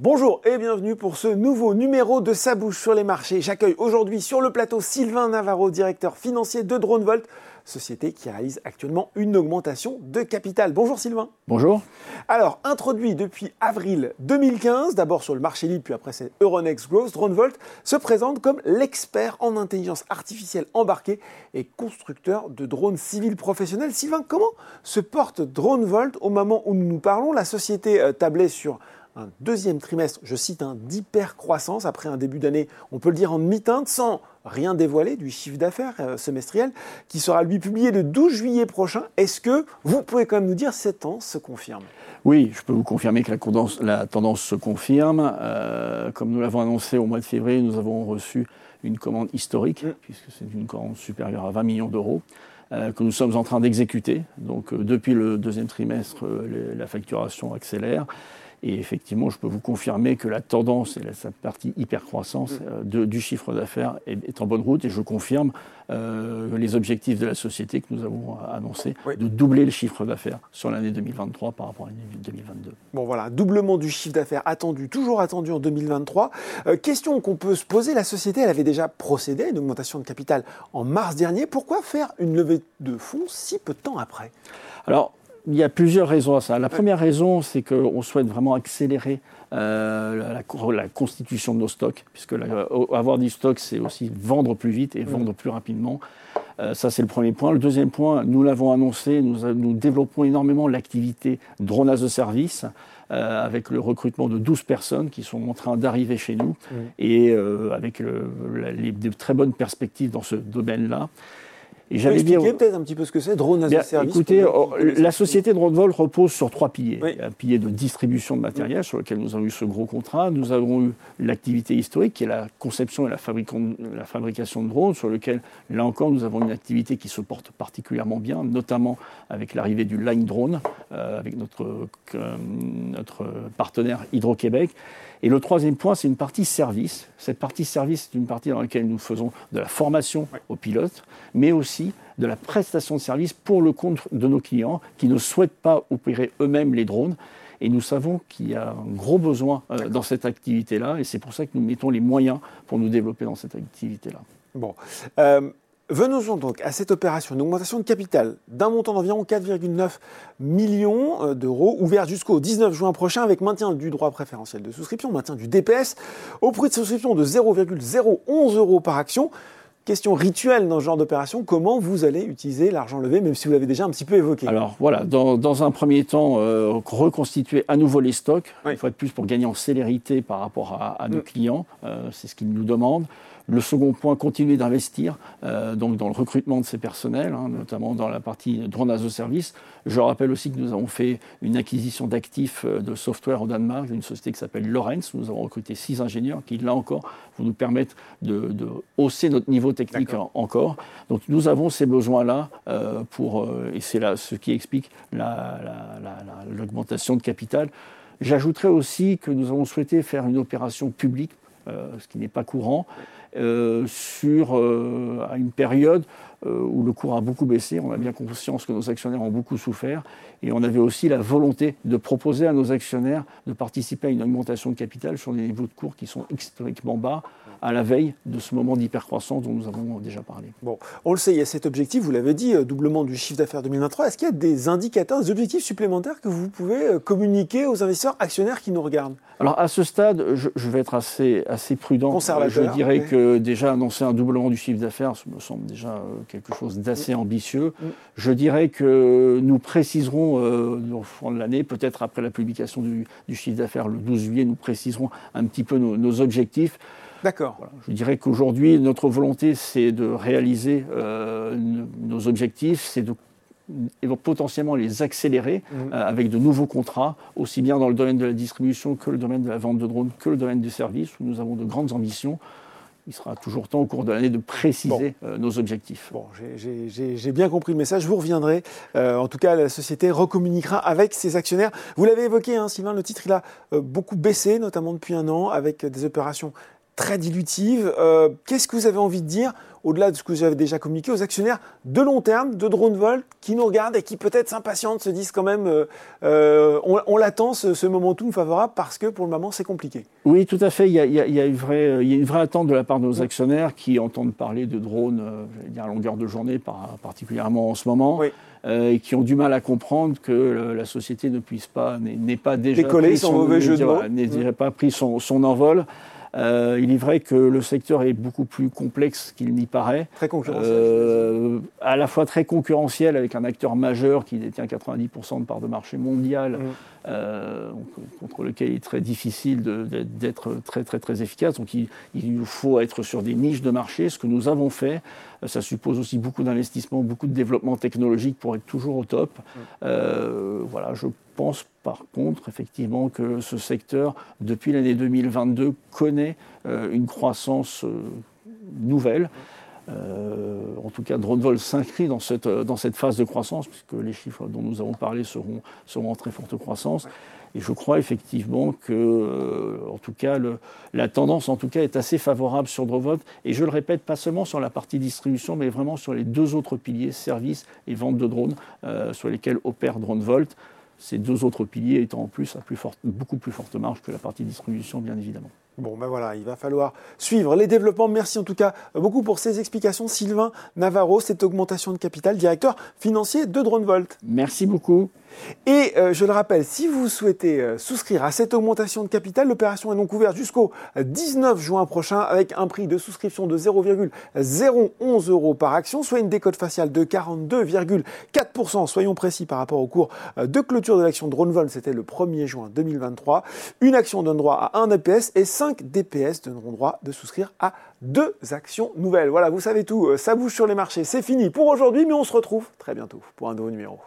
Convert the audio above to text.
Bonjour et bienvenue pour ce nouveau numéro de Sa bouche sur les marchés. J'accueille aujourd'hui sur le plateau Sylvain Navarro, directeur financier de DroneVolt, société qui réalise actuellement une augmentation de capital. Bonjour Sylvain. Bonjour. Alors, introduit depuis avril 2015, d'abord sur le marché libre, puis après c'est Euronext Growth, DroneVolt se présente comme l'expert en intelligence artificielle embarquée et constructeur de drones civils professionnels. Sylvain, comment se porte DroneVolt au moment où nous nous parlons? La société euh, tablait sur un deuxième trimestre, je cite, un d'hyper-croissance après un début d'année, on peut le dire en demi-teinte, sans rien dévoiler du chiffre d'affaires euh, semestriel, qui sera lui publié le 12 juillet prochain. Est-ce que vous pouvez quand même nous dire cette tendance se confirme Oui, je peux vous confirmer que la tendance, se confirme. Euh, comme nous l'avons annoncé au mois de février, nous avons reçu une commande historique, mm. puisque c'est une commande supérieure à 20 millions d'euros. Euh, que nous sommes en train d'exécuter. Donc depuis le deuxième trimestre, la facturation accélère. Et effectivement, je peux vous confirmer que la tendance et la, partie hyper-croissance mm. euh, du chiffre d'affaires est, en bonne route. Et je confirme euh, les objectifs de la société que nous avons annoncés de doubler le chiffre d'affaires sur l'année 2023 par rapport à l'année 2022. Bon voilà, doublement du chiffre d'affaires attendu, toujours attendu en 2023. Euh, question qu'on peut se poser, la société, elle avait déjà procédé à une augmentation de capital en mars dernier. Pourquoi faire une levée de fonds si peu de temps après? Alors, il y a plusieurs raisons à ça. La première raison, c'est qu'on souhaite vraiment accélérer euh, la, constitution de nos stocks, puisque avoir du stock, c'est aussi vendre plus vite et vendre plus rapidement. Euh, ça, c'est le premier point. Le deuxième point, nous l'avons annoncé, nous, développons énormément l'activité drone as a service. Euh, avec le recrutement de 12 personnes qui sont en train d'arriver chez nous et avec de très bonnes perspectives dans ce domaine-là. Et bien peut-être un petit peu ce que c'est, drone as a service. Écoutez, oh, la société DroneVol repose sur trois piliers. Un pilier de distribution de matériel sur lequel nous avons eu ce gros contrat. Nous avons eu l'activité historique qui est la conception et la, la, fabrication de drones sur lequel, là encore, nous avons une activité qui se porte particulièrement bien, notamment avec l'arrivée du Line Drone, euh, avec notre, euh, notre partenaire Hydro-Québec. Et le troisième point, c'est une partie service. Cette partie service, c'est une partie dans laquelle nous faisons de la formation aux pilotes, mais aussi de la prestation de service pour le compte de nos clients qui ne souhaitent pas opérer eux-mêmes les drones. Et nous savons qu'il y a un gros besoin euh, dans cette activité-là, et c'est pour ça que nous mettons les moyens pour nous développer dans cette activité-là. Bon. Euh, Venons-en donc à cette opération, une augmentation de capital d'un montant d'environ 4,9 millions euh, d'euros, ouvert jusqu'au 19 juin prochain avec maintien du droit préférentiel de souscription, maintien du DPS, au prix de souscription de 0,011 euros par action. Question rituelle dans ce genre d'opération, comment vous allez utiliser l'argent levé, même si vous l'avez déjà un petit peu évoqué Alors voilà, dans, un premier temps, euh, reconstituer à nouveau les stocks, il faut être plus pour gagner en célérité par rapport à, nos mm. clients, euh, c'est ce qu'ils nous demandent. Le second point, continuer d'investir euh, donc dans le recrutement de ces personnels, hein, notamment dans la partie drone as a service. Je rappelle aussi que nous avons fait une acquisition d'actifs euh, de software au Danemark d'une société qui s'appelle Lorenz. Nous avons recruté six ingénieurs qui, là encore, vont nous permettre de, hausser notre niveau technique encore. Donc nous avons ces besoins-là euh, pour, et c'est là ce qui explique l'augmentation de capital. J'ajouterais aussi que nous avons souhaité faire une opération publique, ce qui n'est pas courant, sur, euh, à une période euh, où le cours a beaucoup baissé. On a bien conscience que nos actionnaires ont beaucoup souffert. Et on avait aussi la volonté de proposer à nos actionnaires de participer à une augmentation de capital sur des niveaux de cours qui sont historiquement bas à la veille de ce moment d'hypercroissance dont nous avons déjà parlé. Bon, on le sait, il y a cet objectif, vous l'avez dit, doublement du chiffre d'affaires 2023. Est-ce qu'il y a des indicateurs, des objectifs supplémentaires que vous pouvez communiquer aux investisseurs actionnaires qui nous regardent? Alors à ce stade, je, vais être assez, assez prudent. Je dirais que déjà annoncer un doublement du chiffre d'affaires, ça me semble déjà quelque chose d'assez ambitieux. Je dirais que nous préciserons euh, au fond de l'année, peut-être après la publication du, chiffre d'affaires le 12 juillet, nous préciserons un petit peu nos, objectifs. D'accord. Je dirais qu'aujourd'hui, notre volonté, c'est de réaliser euh, nos objectifs, c'est de potentiellement les accélérer mmh. euh, avec de nouveaux contrats, aussi bien dans le domaine de la distribution que le domaine de la vente de drones, que le domaine du service, où nous avons de grandes ambitions il sera toujours temps au cours de l'année de préciser euh, nos objectifs. Bon, j'ai bien compris le message. Vous reviendrez. Euh, en tout cas, la société recommuniquera avec ses actionnaires. Vous l'avez évoqué, hein, Sylvain, le titre il a euh, beaucoup baissé, notamment depuis un an, avec des opérations très dilutive. Qu'est-ce que vous avez envie de dire au-delà de ce que vous avez déjà communiqué aux actionnaires de long terme de DroneVolt qui nous regardent et qui peut-être s'impatientent, se disent quand même euh, euh, on, l'attend ce, ce momentum favorable parce que pour le moment c'est compliqué. Oui, tout à fait. Il y, a, une vraie, il y a une vraie attente de la part de nos actionnaires qui entendent parler de drones euh, dire à longueur de journée, particulièrement en ce moment. et qui ont du mal à comprendre que la société ne puisse pas, n'est pas déjà décollé son, mauvais jeu de mots, n'ait pas pris son, son envol. Euh, il est vrai que le secteur est beaucoup plus complexe qu'il n'y paraît. Très concurrentiel. Euh, à la fois très concurrentiel avec un acteur majeur qui détient 90% de part de marché mondial, mm. euh, contre lequel il est très difficile d'être très très très efficace. Donc il, il, faut être sur des niches de marché, ce que nous avons fait. Ça suppose aussi beaucoup d'investissement, beaucoup de développement technologique pour être toujours au top. Mm. voilà, je pense par contre effectivement que ce secteur, depuis l'année 2022, connaît euh, une croissance euh, nouvelle. Euh, en tout cas, DroneVol s'inscrit dans cette, dans cette phase de croissance, puisque les chiffres dont nous avons parlé seront, seront en très forte croissance. Et je crois effectivement que, en tout cas, la tendance en tout cas est assez favorable sur DroneVolt. Et je le répète, pas seulement sur la partie distribution, mais vraiment sur les deux autres piliers, services et vente de drones, sur lesquels opère DroneVolt ces deux autres piliers étant en plus à beaucoup plus forte marge que la partie distribution, bien évidemment. Bon, ben voilà, il va falloir suivre les développements. Merci en tout cas beaucoup pour ces explications. Sylvain Navarro, cette augmentation de capital, directeur financier de DroneVolt. Merci beaucoup. Et euh, je le rappelle, si vous souhaitez euh, souscrire à cette augmentation de capital, l'opération est donc ouverte jusqu'au 19 juin prochain avec un prix de souscription de 0,011 euros par action, soit une décote faciale de 42,4%, soyons précis par rapport au cours euh, de clôture de l'action DroneVolt, c'était le 1er juin 2023. Une action donne droit à 1 DPS et 5 DPS donneront droit de souscrire à deux actions nouvelles. Voilà, vous savez tout, ça bouge sur les marchés, c'est fini pour aujourd'hui, mais on se retrouve très bientôt pour un nouveau numéro.